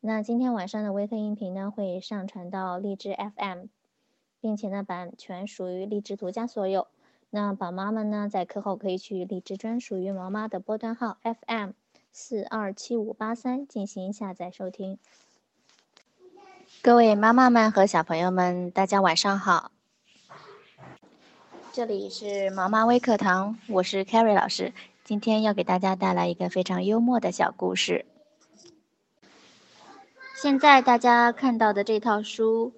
那今天晚上的微课音频呢，会上传到荔枝 FM，并且呢，版权属于荔枝独家所有。那宝妈们呢，在课后可以去荔枝专属于毛妈的波段号 FM 四二七五八三进行下载收听。各位妈妈们和小朋友们，大家晚上好。这里是毛妈微课堂，我是 Carrie 老师，今天要给大家带来一个非常幽默的小故事。现在大家看到的这套书，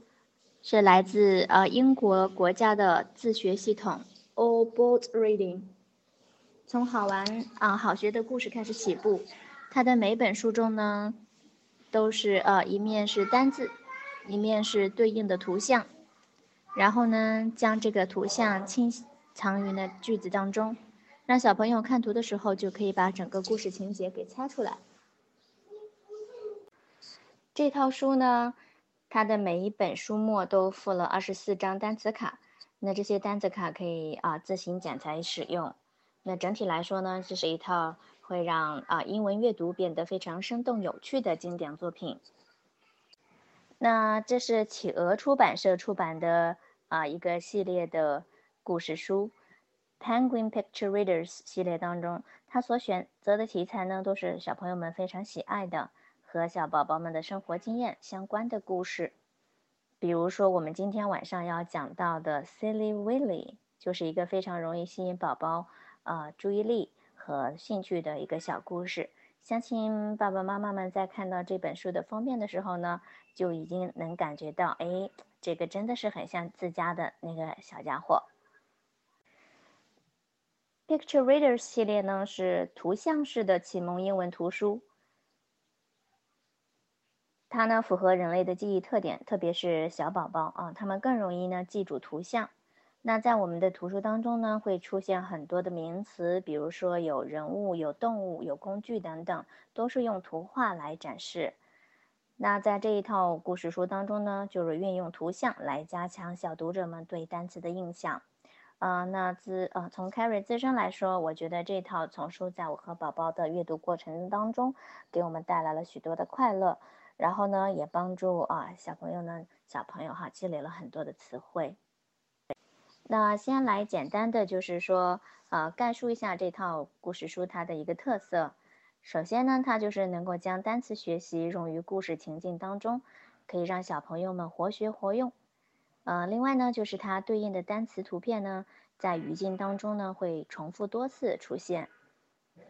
是来自呃英国国家的自学系统。All boat reading，从好玩啊好学的故事开始起步。它的每本书中呢，都是呃一面是单字，一面是对应的图像，然后呢将这个图像清藏于呢句子当中，让小朋友看图的时候就可以把整个故事情节给猜出来。这套书呢，它的每一本书末都附了二十四张单词卡。那这些单词卡可以啊自行剪裁使用。那整体来说呢，这是一套会让啊英文阅读变得非常生动有趣的经典作品。那这是企鹅出版社出版的啊一个系列的故事书，Penguin Picture Readers 系列当中，它所选择的题材呢，都是小朋友们非常喜爱的和小宝宝们的生活经验相关的故事。比如说，我们今天晚上要讲到的《Silly Willy》，就是一个非常容易吸引宝宝呃注意力和兴趣的一个小故事。相信爸爸妈妈们在看到这本书的封面的时候呢，就已经能感觉到，哎，这个真的是很像自家的那个小家伙。Picture Readers 系列呢是图像式的启蒙英文图书。它呢符合人类的记忆特点，特别是小宝宝啊，他们更容易呢记住图像。那在我们的图书当中呢，会出现很多的名词，比如说有人物、有动物、有工具等等，都是用图画来展示。那在这一套故事书当中呢，就是运用图像来加强小读者们对单词的印象。啊，那自呃从 Carrie 自身来说，我觉得这套丛书在我和宝宝的阅读过程当中，给我们带来了许多的快乐。然后呢，也帮助啊小朋友呢，小朋友哈积累了很多的词汇。那先来简单的就是说，呃，概述一下这套故事书它的一个特色。首先呢，它就是能够将单词学习融于故事情境当中，可以让小朋友们活学活用。呃，另外呢，就是它对应的单词图片呢，在语境当中呢会重复多次出现，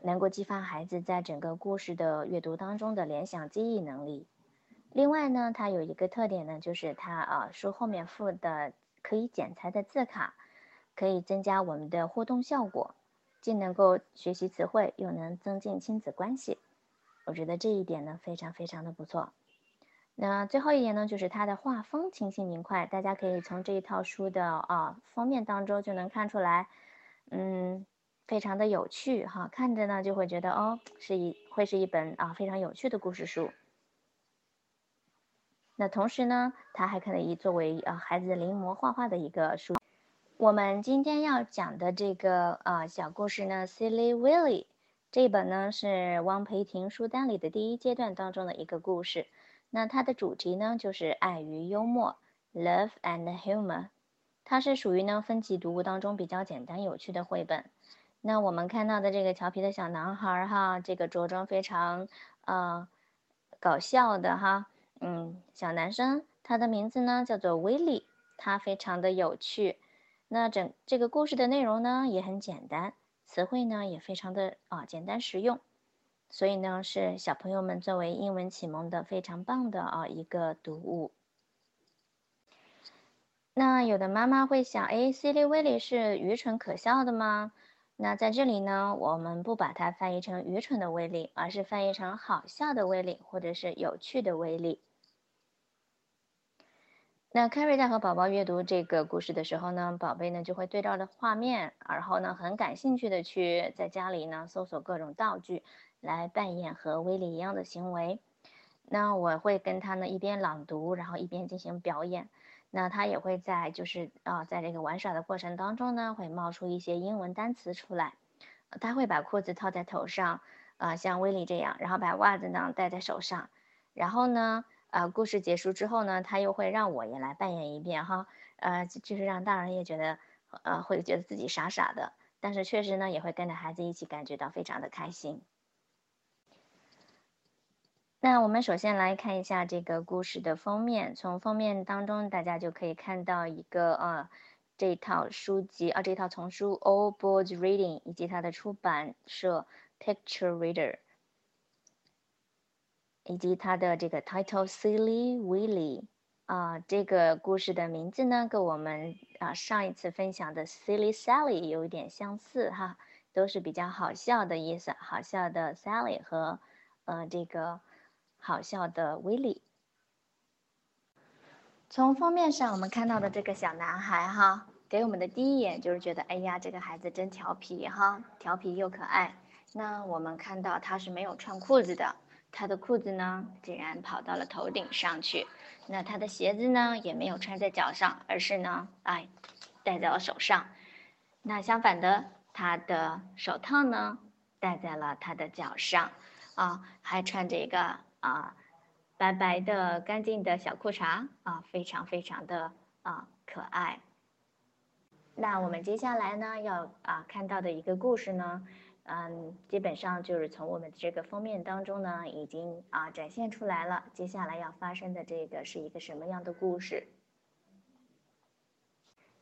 能够激发孩子在整个故事的阅读当中的联想记忆能力。另外呢，它有一个特点呢，就是它啊书后面附的可以剪裁的字卡，可以增加我们的互动效果，既能够学习词汇，又能增进亲子关系。我觉得这一点呢，非常非常的不错。那最后一点呢，就是它的画风清新明快，大家可以从这一套书的啊封面当中就能看出来，嗯，非常的有趣哈，看着呢就会觉得哦，是一会是一本啊非常有趣的故事书。那同时呢，它还可以作为呃孩子临摹画画的一个书。我们今天要讲的这个呃小故事呢，《Silly Willy》这本呢是汪培婷书单里的第一阶段当中的一个故事。那它的主题呢就是爱与幽默 （Love and Humor）。它是属于呢分级读物当中比较简单有趣的绘本。那我们看到的这个调皮的小男孩哈，这个着装非常呃搞笑的哈。嗯，小男生，他的名字呢叫做威利，他非常的有趣。那整这个故事的内容呢也很简单，词汇呢也非常的啊简单实用，所以呢是小朋友们作为英文启蒙的非常棒的啊一个读物。那有的妈妈会想，哎，Silly Willy 是愚蠢可笑的吗？那在这里呢，我们不把它翻译成愚蠢的威力，而是翻译成好笑的威力，或者是有趣的威力。那 Carrie 在和宝宝阅读这个故事的时候呢，宝贝呢就会对照着画面，然后呢很感兴趣的去在家里呢搜索各种道具，来扮演和威利一样的行为。那我会跟他呢一边朗读，然后一边进行表演。那他也会在就是啊在这个玩耍的过程当中呢，会冒出一些英文单词出来。他会把裤子套在头上，啊像威利这样，然后把袜子呢戴在手上。然后呢，呃，故事结束之后呢，他又会让我也来扮演一遍哈，呃，就是让大人也觉得，呃，会觉得自己傻傻的，但是确实呢，也会跟着孩子一起感觉到非常的开心。那我们首先来看一下这个故事的封面，从封面当中大家就可以看到一个呃，这套书籍啊，这套丛书 All Boards Reading 以及它的出版社 Picture Reader，以及它的这个 title Silly Willy 啊，这个故事的名字呢跟我们啊上一次分享的 Silly Sally 有一点相似哈，都是比较好笑的意思，好笑的 Sally 和呃这个。好笑的 Willy。从封面上我们看到的这个小男孩哈，给我们的第一眼就是觉得，哎呀，这个孩子真调皮哈，调皮又可爱。那我们看到他是没有穿裤子的，他的裤子呢竟然跑到了头顶上去。那他的鞋子呢也没有穿在脚上，而是呢，哎，戴在了手上。那相反的，他的手套呢戴在了他的脚上，啊，还穿着一个。啊，白白的、干净的小裤衩啊，非常非常的啊可爱。那我们接下来呢要啊看到的一个故事呢，嗯，基本上就是从我们这个封面当中呢已经啊展现出来了。接下来要发生的这个是一个什么样的故事？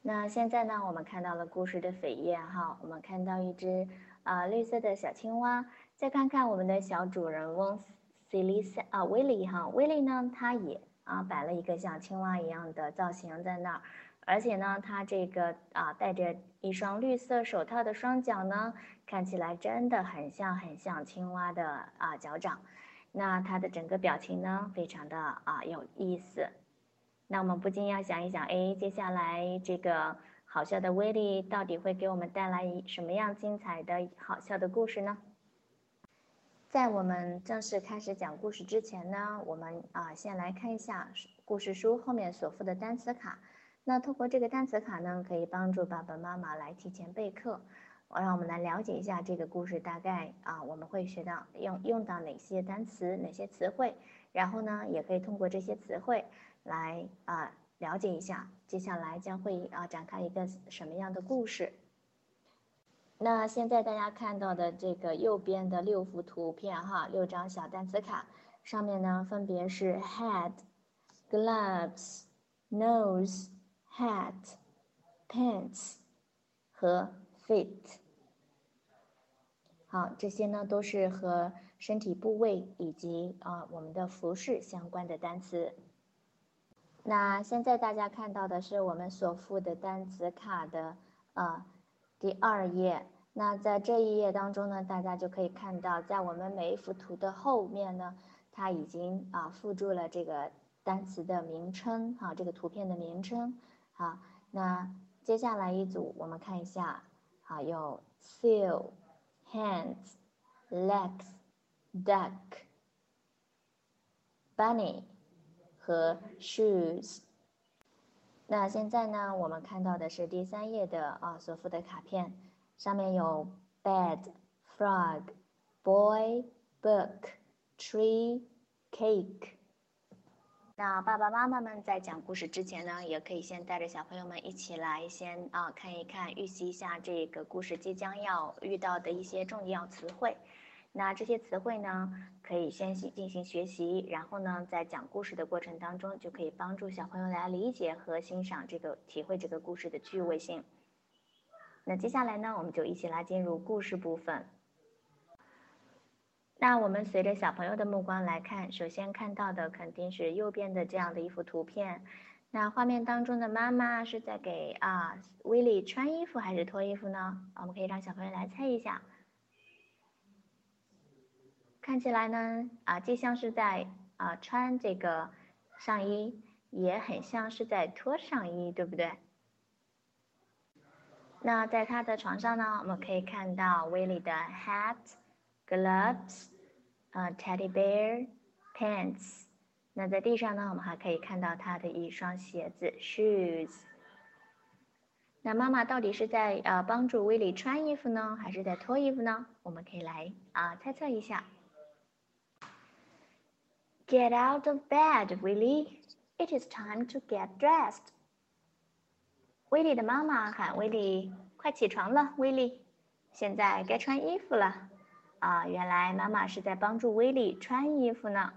那现在呢，我们看到了故事的扉页哈，我们看到一只啊绿色的小青蛙。再看看我们的小主人翁。Silly 啊，威利哈，威利呢，他也啊摆了一个像青蛙一样的造型在那儿，而且呢，他这个啊戴着一双绿色手套的双脚呢，看起来真的很像很像青蛙的啊脚掌。那他的整个表情呢，非常的啊有意思。那我们不禁要想一想，哎，接下来这个好笑的威力到底会给我们带来一什么样精彩的好笑的故事呢？在我们正式开始讲故事之前呢，我们啊先来看一下故事书后面所附的单词卡。那通过这个单词卡呢，可以帮助爸爸妈妈来提前备课，我让我们来了解一下这个故事大概啊我们会学到用用到哪些单词、哪些词汇，然后呢，也可以通过这些词汇来啊了解一下接下来将会啊展开一个什么样的故事。那现在大家看到的这个右边的六幅图片哈，六张小单词卡，上面呢分别是 head、gloves、nose、hat、pants 和 feet。好，这些呢都是和身体部位以及啊我们的服饰相关的单词。那现在大家看到的是我们所附的单词卡的啊。第二页，那在这一页当中呢，大家就可以看到，在我们每一幅图的后面呢，它已经啊附注了这个单词的名称，哈，这个图片的名称，好，那接下来一组我们看一下，好，有 seal、hands、legs、duck、bunny 和 shoes。那现在呢，我们看到的是第三页的啊所附的卡片，上面有 bed、frog、boy、book、tree、cake。那爸爸妈妈们在讲故事之前呢，也可以先带着小朋友们一起来先啊看一看，预习一下这个故事即将要遇到的一些重要词汇。那这些词汇呢，可以先行进行学习，然后呢，在讲故事的过程当中，就可以帮助小朋友来理解和欣赏这个、体会这个故事的趣味性。那接下来呢，我们就一起来进入故事部分。那我们随着小朋友的目光来看，首先看到的肯定是右边的这样的一幅图片。那画面当中的妈妈是在给啊威利穿衣服还是脱衣服呢？我们可以让小朋友来猜一下。看起来呢，啊，既像是在啊穿这个上衣，也很像是在脱上衣，对不对？那在他的床上呢，我们可以看到威利的 hat、gloves、啊 teddy bear、pants。那在地上呢，我们还可以看到他的一双鞋子 shoes。那妈妈到底是在呃帮助威利穿衣服呢，还是在脱衣服呢？我们可以来啊猜测一下。Get out of bed, Willy! It is time to get dressed. 威利的妈妈喊威利：“快起床了，威利，现在该穿衣服了。”啊，原来妈妈是在帮助威利穿衣服呢。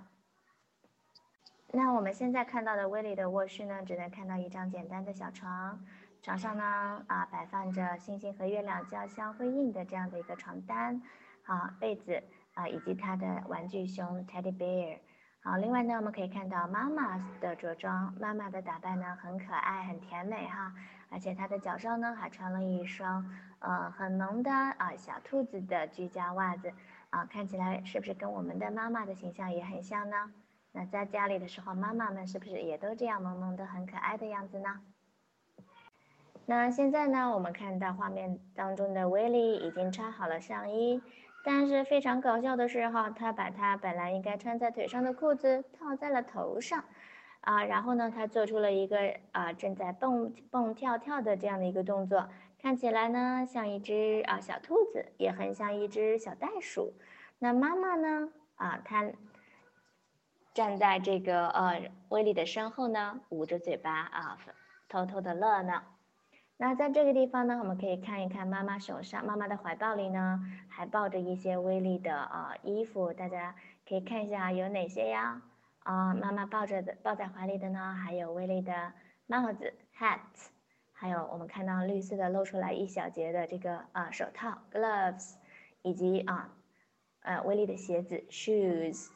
那我们现在看到的威利的卧室呢，只能看到一张简单的小床，床上呢啊摆放着星星和月亮交相辉映的这样的一个床单，啊被子啊以及他的玩具熊 Teddy Bear。好，另外呢我们可以看到妈妈的着装，妈妈的打扮呢很可爱很甜美哈，而且她的脚上呢还穿了一双呃很萌的啊小兔子的居家袜子，啊看起来是不是跟我们的妈妈的形象也很像呢？那在家里的时候，妈妈们是不是也都这样萌萌的、很可爱的样子呢？那现在呢，我们看到画面当中的威利已经穿好了上衣，但是非常搞笑的是哈，他把他本来应该穿在腿上的裤子套在了头上，啊，然后呢，他做出了一个啊正在蹦蹦跳跳的这样的一个动作，看起来呢像一只啊小兔子，也很像一只小袋鼠。那妈妈呢，啊，她。站在这个呃威利的身后呢，捂着嘴巴啊，偷偷的乐呢。那在这个地方呢，我们可以看一看妈妈手上，妈妈的怀抱里呢，还抱着一些威利的啊衣服，大家可以看一下有哪些呀？啊，妈妈抱着的抱在怀里的呢，还有威利的帽子 hat，还有我们看到绿色的露出来一小截的这个啊手套 gloves，以及啊呃威利的鞋子 shoes。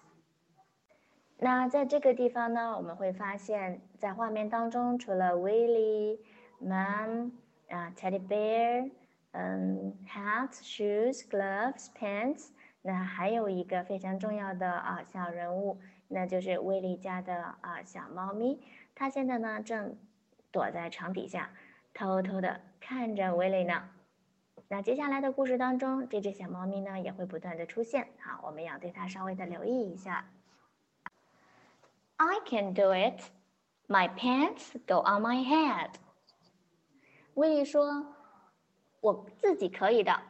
那在这个地方呢，我们会发现，在画面当中，除了威利、Mom 啊、Teddy Bear、嗯、Hat、Shoes、Gloves、Pants，那还有一个非常重要的啊小人物，那就是威利家的啊小猫咪。它现在呢正躲在床底下，偷偷的看着威利呢。那接下来的故事当中，这只小猫咪呢也会不断的出现，好，我们要对它稍微的留意一下。I can do it. My pants go on my head. 威利说：“我自己可以的，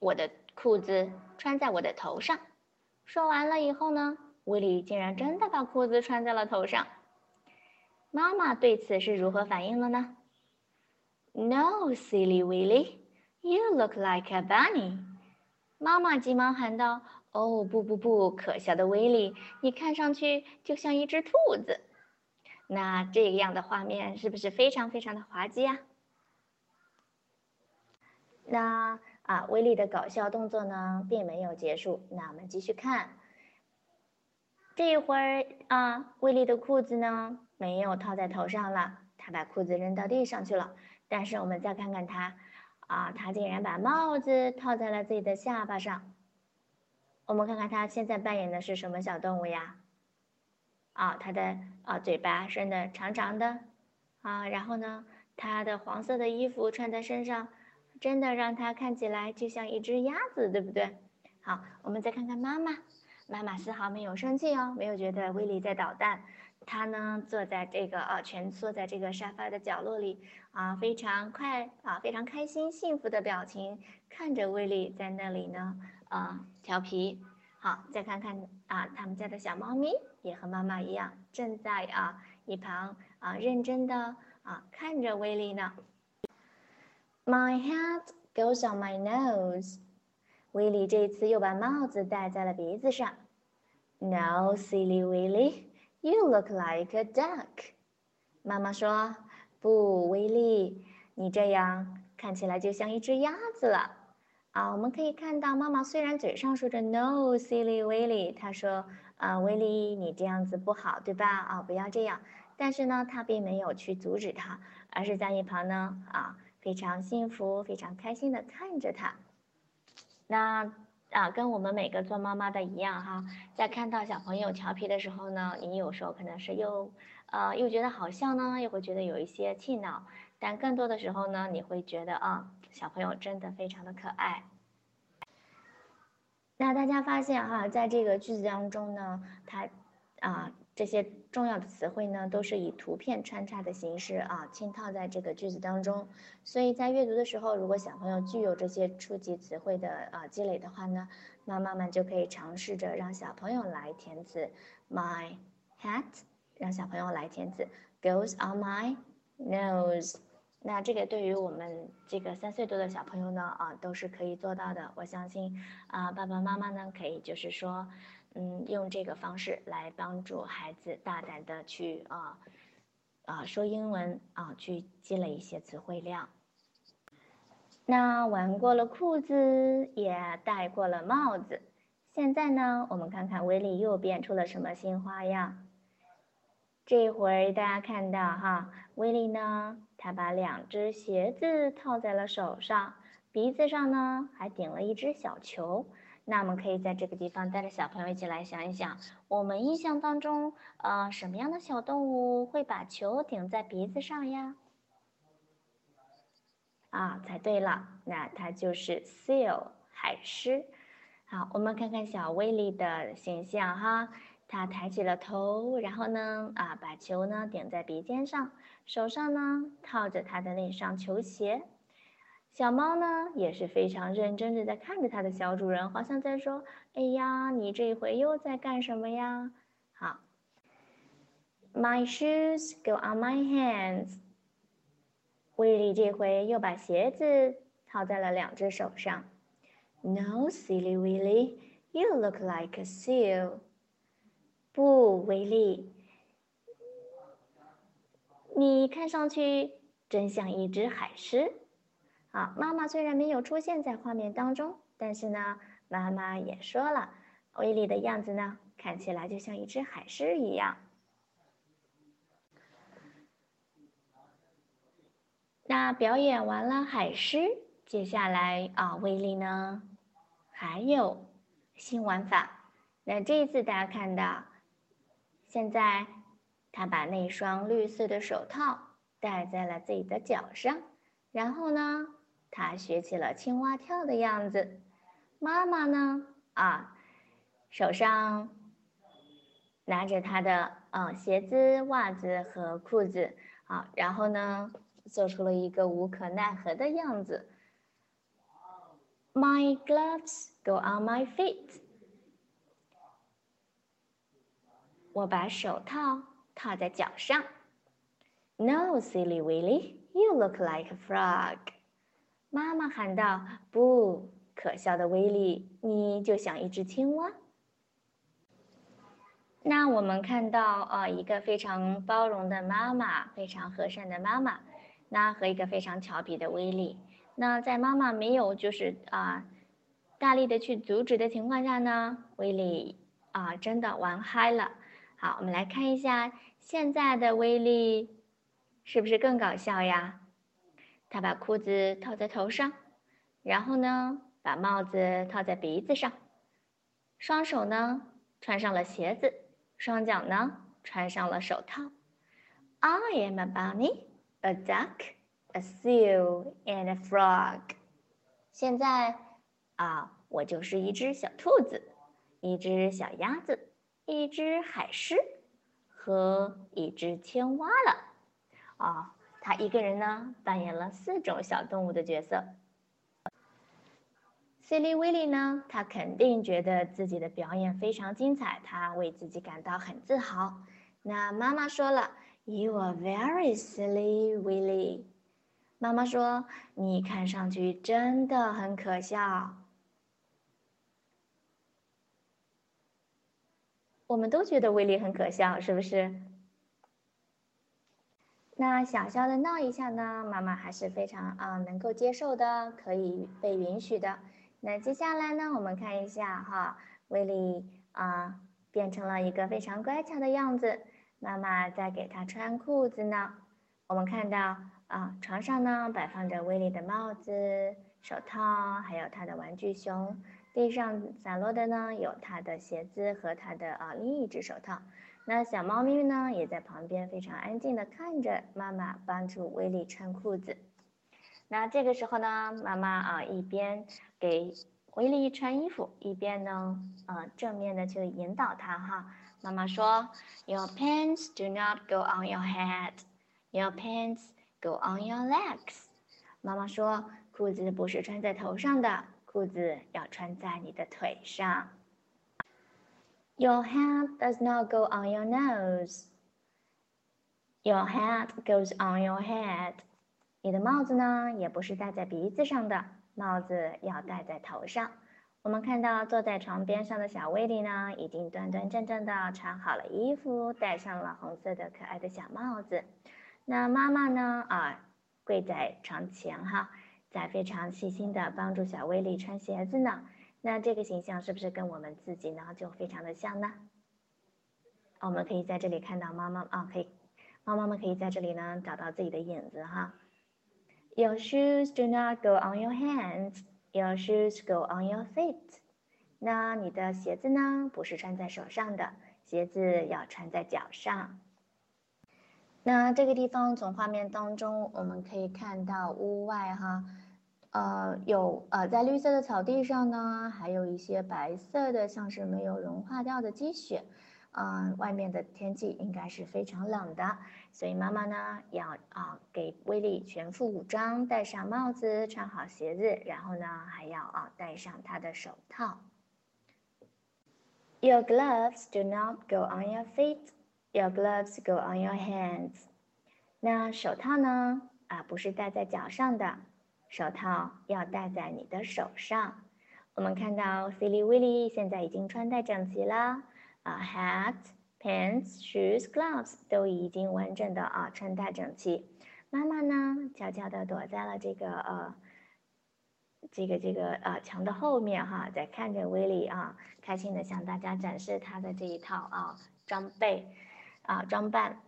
我的裤子穿在我的头上。”说完了以后呢，威利竟然真的把裤子穿在了头上。妈妈对此是如何反应了呢？No, silly Willie, you look like a bunny. 妈妈急忙喊道。哦不不不，可笑的威利，你看上去就像一只兔子。那这样的画面是不是非常非常的滑稽啊？那啊，威利的搞笑动作呢，并没有结束。那我们继续看，这一会儿啊，威利的裤子呢没有套在头上了，他把裤子扔到地上去了。但是我们再看看他，啊，他竟然把帽子套在了自己的下巴上。我们看看他现在扮演的是什么小动物呀？啊，他的啊嘴巴伸的长长的，啊，然后呢，他的黄色的衣服穿在身上，真的让他看起来就像一只鸭子，对不对？好，我们再看看妈妈，妈妈丝毫没有生气哦，没有觉得威利在捣蛋，她呢坐在这个啊蜷缩在这个沙发的角落里，啊，非常快啊，非常开心幸福的表情，看着威利在那里呢。啊，调皮，好，再看看啊，他们家的小猫咪也和妈妈一样，正在啊一旁啊认真的啊看着威利呢。My hat goes on my nose。威利这次又把帽子戴在了鼻子上。No, silly Willie, you look like a duck。妈妈说：“不，威利，你这样看起来就像一只鸭子了。”啊，我们可以看到，妈妈虽然嘴上说着 “No, silly Willie”，她说：“啊，威利，你这样子不好，对吧？啊，不要这样。”但是呢，她并没有去阻止他，而是在一旁呢，啊，非常幸福、非常开心的看着他。那啊，跟我们每个做妈妈的一样哈，在看到小朋友调皮的时候呢，你有时候可能是又，呃，又觉得好笑呢，又会觉得有一些气恼。但更多的时候呢，你会觉得啊，小朋友真的非常的可爱。那大家发现哈，在这个句子当中呢，他啊这些重要的词汇呢，都是以图片穿插的形式啊，嵌套在这个句子当中。所以在阅读的时候，如果小朋友具有这些初级词汇的啊积累的话呢，妈妈们就可以尝试着让小朋友来填词。My hat，让小朋友来填词。Goes on my nose。那这个对于我们这个三岁多的小朋友呢，啊，都是可以做到的。我相信啊，爸爸妈妈呢，可以就是说。嗯，用这个方式来帮助孩子大胆的去啊啊说英文啊，去积累一些词汇量。那玩过了裤子，也戴过了帽子，现在呢，我们看看威利又变出了什么新花样。这会儿大家看到哈，威利呢，他把两只鞋子套在了手上，鼻子上呢还顶了一只小球。那我们可以在这个地方带着小朋友一起来想一想，我们印象当中，呃，什么样的小动物会把球顶在鼻子上呀？啊，猜对了，那它就是 seal 海狮。好，我们看看小威利的形象哈，他抬起了头，然后呢，啊，把球呢顶在鼻尖上，手上呢套着他的那双球鞋。小猫呢也是非常认真的在看着它的小主人，好像在说：“哎呀，你这回又在干什么呀？”好，My shoes go on my hands。威利这回又把鞋子套在了两只手上。No, silly Willie, you look like a seal。不，威利，你看上去真像一只海狮。好，妈妈虽然没有出现在画面当中，但是呢，妈妈也说了，威力的样子呢，看起来就像一只海狮一样。那表演完了海狮，接下来啊，威力呢，还有新玩法。那这一次大家看到，现在他把那双绿色的手套戴在了自己的脚上，然后呢？他学起了青蛙跳的样子，妈妈呢？啊，手上拿着他的啊鞋子、袜子和裤子，啊，然后呢，做出了一个无可奈何的样子。My gloves go on my feet。我把手套套在脚上。No, silly Willie, you look like a frog. 妈妈喊道：“不可笑的威力，你就像一只青蛙。”那我们看到，呃，一个非常包容的妈妈，非常和善的妈妈，那和一个非常调皮的威力。那在妈妈没有就是啊，大力的去阻止的情况下呢，威力啊真的玩嗨了。好，我们来看一下现在的威力，是不是更搞笑呀？他把裤子套在头上，然后呢，把帽子套在鼻子上，双手呢穿上了鞋子，双脚呢穿上了手套。I am a bunny, a duck, a seal, and a frog。现在啊，我就是一只小兔子，一只小鸭子，一只海狮和一只青蛙了。啊。他一个人呢，扮演了四种小动物的角色。Silly Willy 呢，他肯定觉得自己的表演非常精彩，他为自己感到很自豪。那妈妈说了，You are very silly, Willy。妈妈说，你看上去真的很可笑。我们都觉得威利很可笑，是不是？那小小的闹一下呢，妈妈还是非常啊能够接受的，可以被允许的。那接下来呢，我们看一下哈，威利啊变成了一个非常乖巧的样子，妈妈在给他穿裤子呢。我们看到啊，床上呢摆放着威利的帽子、手套，还有他的玩具熊。地上散落的呢有他的鞋子和他的啊另一只手套。那小猫咪呢，也在旁边非常安静的看着妈妈帮助威利穿裤子。那这个时候呢，妈妈啊一边给威利穿衣服，一边呢，呃正面的去引导他哈。妈妈说：“Your pants do not go on your head. Your pants go on your legs.” 妈妈说：“裤子不是穿在头上的，裤子要穿在你的腿上。” Your hat does not go on your nose. Your hat goes on your head. 你的帽子呢，也不是戴在鼻子上的，帽子要戴在头上。我们看到坐在床边上的小威利呢，已经端端正正的穿好了衣服，戴上了红色的可爱的小帽子。那妈妈呢，啊，跪在床前哈，在非常细心的帮助小威利穿鞋子呢。那这个形象是不是跟我们自己呢就非常的像呢？我们可以在这里看到妈妈啊，可以，妈妈们可以在这里呢找到自己的影子哈。Your shoes do not go on your hands. Your shoes go on your feet. 那你的鞋子呢？不是穿在手上的，鞋子要穿在脚上。那这个地方从画面当中我们可以看到屋外哈。呃，有呃，在绿色的草地上呢，还有一些白色的，像是没有融化掉的积雪。嗯，外面的天气应该是非常冷的，所以妈妈呢要啊给威利全副武装，戴上帽子，穿好鞋子，然后呢还要啊戴上他的手套。Your gloves do not go on your feet. Your gloves go on your hands. 那手套呢？啊，不是戴在脚上的。手套要戴在你的手上。我们看到 Silly Willy 现在已经穿戴整齐了啊，hat、pants、shoes、gloves 都已经完整的啊穿戴整齐。妈妈呢，悄悄的躲在了这个呃这个这个呃墙的后面哈，在看着 Willy 啊，开心的向大家展示他的这一套啊装备啊装扮。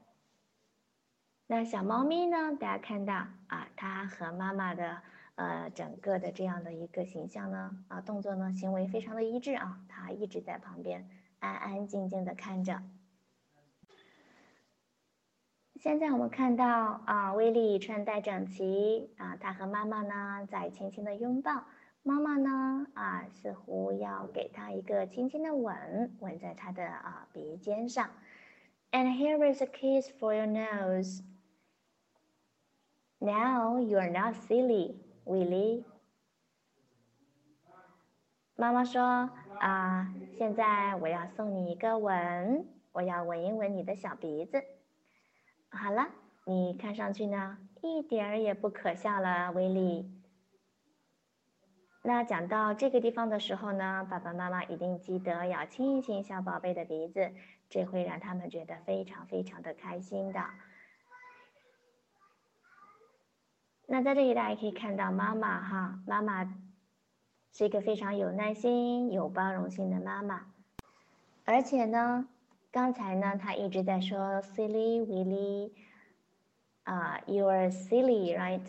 那小猫咪呢，大家看到啊，它和妈妈的。呃，整个的这样的一个形象呢，啊，动作呢，行为非常的一致啊，他一直在旁边安安静静的看着。现在我们看到啊，威利穿戴整齐啊，他和妈妈呢在轻轻的拥抱，妈妈呢啊，似乎要给他一个轻轻的吻，吻在他的啊鼻尖上。And here is a kiss for your nose. Now you are not silly. Willie，妈妈说啊，现在我要送你一个吻，我要吻一吻你的小鼻子。好了，你看上去呢，一点儿也不可笑了，威利。那讲到这个地方的时候呢，爸爸妈妈一定记得要亲一亲小宝贝的鼻子，这会让他们觉得非常非常的开心的。那在这里，大家可以看到妈妈哈，妈妈是一个非常有耐心、有包容性的妈妈。而且呢，刚才呢，她一直在说 “silly Willy”，啊，“you are silly”，right？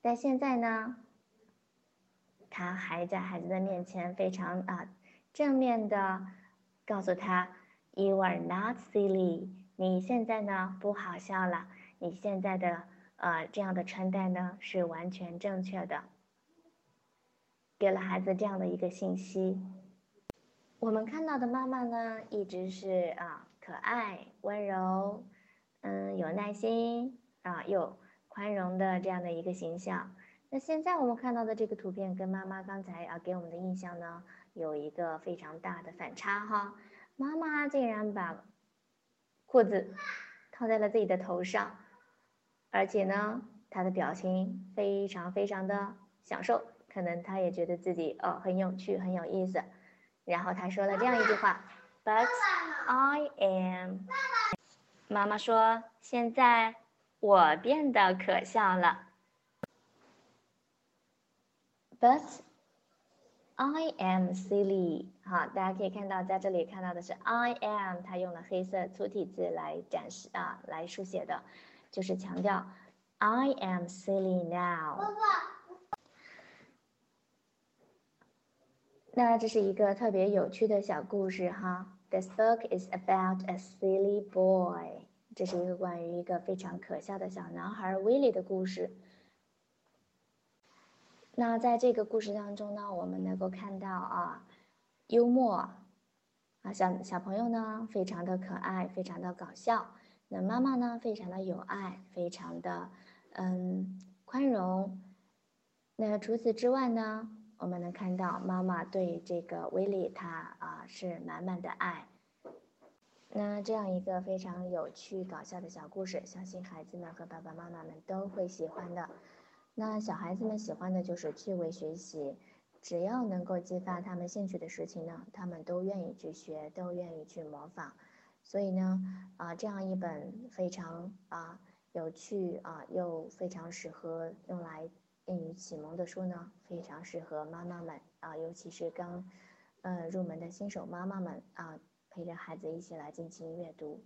但现在呢，她还在孩子的面前非常啊正面的告诉他：“you are not silly”，你现在呢不好笑了，你现在的。呃，这样的穿戴呢是完全正确的，给了孩子这样的一个信息。我们看到的妈妈呢，一直是啊可爱、温柔，嗯，有耐心啊，又宽容的这样的一个形象。那现在我们看到的这个图片，跟妈妈刚才啊给我们的印象呢，有一个非常大的反差哈。妈妈竟然把裤子套在了自己的头上。而且呢，他的表情非常非常的享受，可能他也觉得自己哦很有趣很有意思。然后他说了这样一句话：“But I am。”妈妈说：“现在我变得可笑了。”But I am silly。好，大家可以看到，在这里看到的是 I am，他用了黑色粗体字来展示啊，来书写的。就是强调，I am silly now。那这是一个特别有趣的小故事哈。This book is about a silly boy。这是一个关于一个非常可笑的小男孩威利的故事。那在这个故事当中呢，我们能够看到啊，幽默，啊，小小朋友呢非常的可爱，非常的搞笑。那妈妈呢非常的有爱，非常的嗯宽容。那除此之外呢，我们能看到妈妈对这个威利他啊是满满的爱。那这样一个非常有趣、搞笑的小故事，相信孩子们和爸爸妈妈们都会喜欢的。那小孩子们喜欢的就是趣味学习，只要能够激发他们兴趣的事情呢，他们都愿意去学，都愿意去模仿。所以呢，啊，这样一本非常啊有趣啊又非常适合用来英语启蒙的书呢，非常适合妈妈们啊，尤其是刚呃入门的新手妈妈们啊。陪着孩子一起来进行阅读。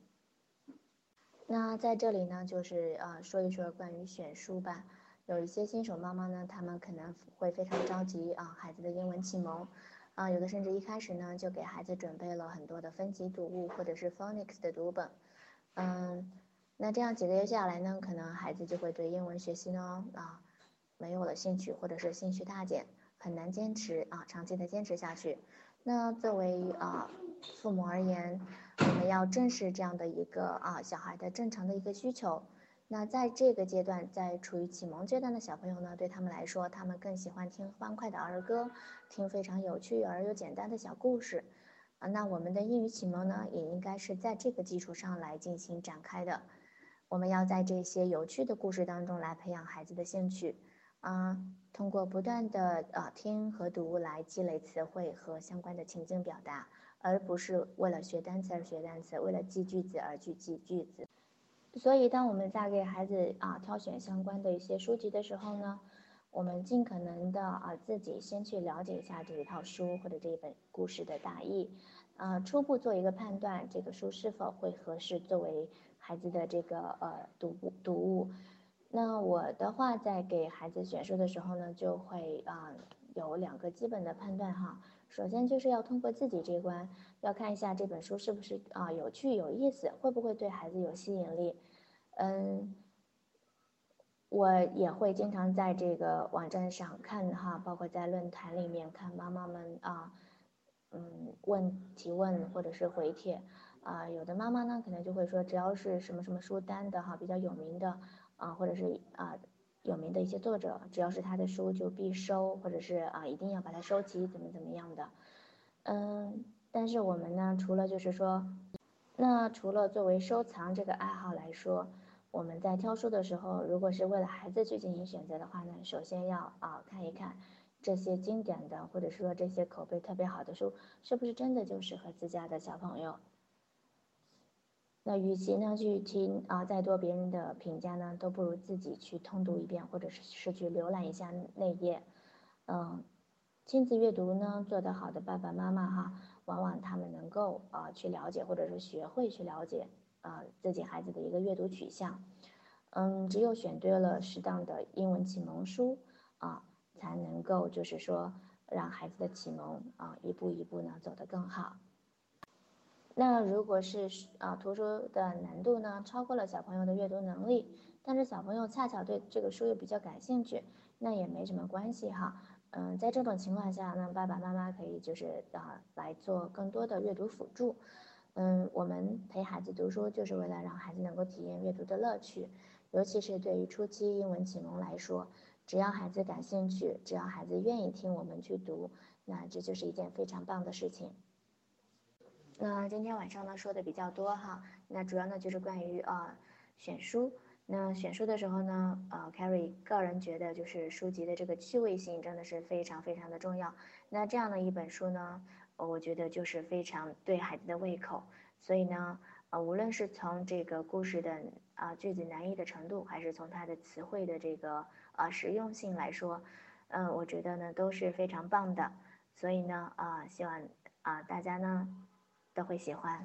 那在这里呢，就是呃说一说关于选书吧。有一些新手妈妈呢，他们可能会非常着急啊，孩子的英文启蒙，啊，有的甚至一开始呢就给孩子准备了很多的分级读物或者是 phonics 的读本。嗯，那这样几个月下来呢，可能孩子就会对英文学习呢啊没有了兴趣，或者是兴趣大减，很难坚持啊长期的坚持下去。那作为啊。父母而言，我们要正视这样的一个啊小孩的正常的一个需求。那在这个阶段，在处于启蒙阶段的小朋友呢，对他们来说，他们更喜欢听欢快的儿歌，听非常有趣而又简单的小故事。啊，那我们的英语启蒙呢，也应该是在这个基础上来进行展开的。我们要在这些有趣的故事当中来培养孩子的兴趣。啊，通过不断的啊听和读来积累词汇和相关的情境表达。而不是为了学单词而学单词，为了记句子而去记句子。所以，当我们在给孩子啊挑选相关的一些书籍的时候呢，我们尽可能的啊自己先去了解一下这一套书或者这一本故事的大意，啊初步做一个判断，这个书是否会合适作为孩子的这个呃读物读物。那我的话，在给孩子选书的时候呢，就会啊有两个基本的判断哈。首先就是要通过自己这一关，要看一下这本书是不是啊有趣有意思，会不会对孩子有吸引力。嗯，我也会经常在这个网站上看哈，包括在论坛里面看妈妈们啊，嗯问提问或者是回帖啊，有的妈妈呢可能就会说，只要是什么什么书单的哈比较有名的啊，或者是啊。有名的一些作者，只要是他的书就必收，或者是啊一定要把它收集，怎么怎么样的，嗯，但是我们呢，除了就是说，那除了作为收藏这个爱好来说，我们在挑书的时候，如果是为了孩子去进行选择的话呢，首先要啊看一看这些经典的，或者说这些口碑特别好的书，是不是真的就适合自家的小朋友。那与其呢去听啊再多别人的评价呢，都不如自己去通读一遍，或者是是去浏览一下内页。嗯，亲子阅读呢做得好的爸爸妈妈哈，往往他们能够啊去了解，或者是学会去了解啊自己孩子的一个阅读取向。嗯，只有选对了适当的英文启蒙书啊，才能够就是说让孩子的启蒙啊一步一步呢走得更好。那如果是啊，图书的难度呢超过了小朋友的阅读能力，但是小朋友恰巧对这个书又比较感兴趣，那也没什么关系哈。嗯，在这种情况下呢，爸爸妈妈可以就是啊来做更多的阅读辅助。嗯，我们陪孩子读书就是为了让孩子能够体验阅读的乐趣，尤其是对于初期英文启蒙来说，只要孩子感兴趣，只要孩子愿意听我们去读，那这就是一件非常棒的事情。那今天晚上呢说的比较多哈，那主要呢就是关于啊选书。那选书的时候呢，呃，Carrie 个人觉得就是书籍的这个趣味性真的是非常非常的重要。那这样的一本书呢，我觉得就是非常对孩子的胃口。所以呢，呃，无论是从这个故事的啊句子难易的程度，还是从它的词汇的这个啊实用性来说，嗯，我觉得呢都是非常棒的。所以呢，啊，希望啊大家呢。都会喜欢。